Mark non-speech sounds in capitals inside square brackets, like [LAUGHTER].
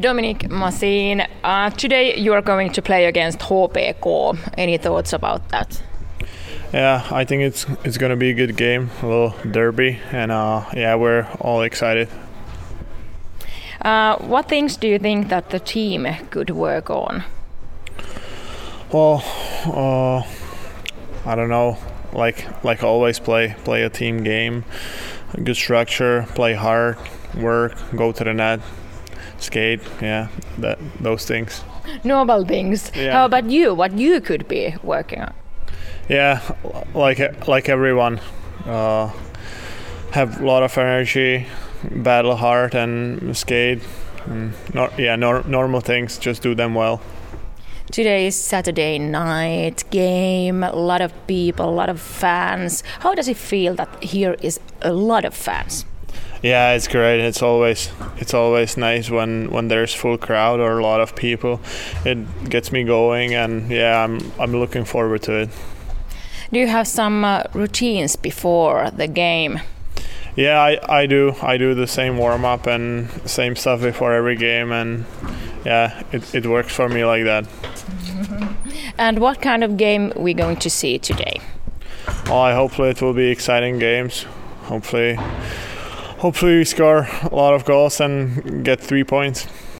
Dominik Masin, uh, today you are going to play against HPK. Any thoughts about that? Yeah, I think it's it's going to be a good game, a little derby, and uh, yeah, we're all excited. Uh, what things do you think that the team could work on? Well, uh, I don't know. Like like always, play play a team game, good structure, play hard, work, go to the net, skate. Yeah, that those things. Normal things. Yeah. How about you? What you could be working on? Yeah, like like everyone, uh, have a lot of energy, battle hard, and skate. And nor- yeah, nor- normal things. Just do them well. Today is Saturday night game, a lot of people, a lot of fans. How does it feel that here is a lot of fans? Yeah, it's great. It's always it's always nice when when there's full crowd or a lot of people. It gets me going, and yeah, I'm I'm looking forward to it. Do you have some uh, routines before the game? Yeah, I, I do. I do the same warm up and same stuff before every game, and yeah, it, it works for me like that. [LAUGHS] And what kind of game we going to see today? Well, I hopefully it will be exciting games. Hopefully, hopefully we score a lot of goals and get three points.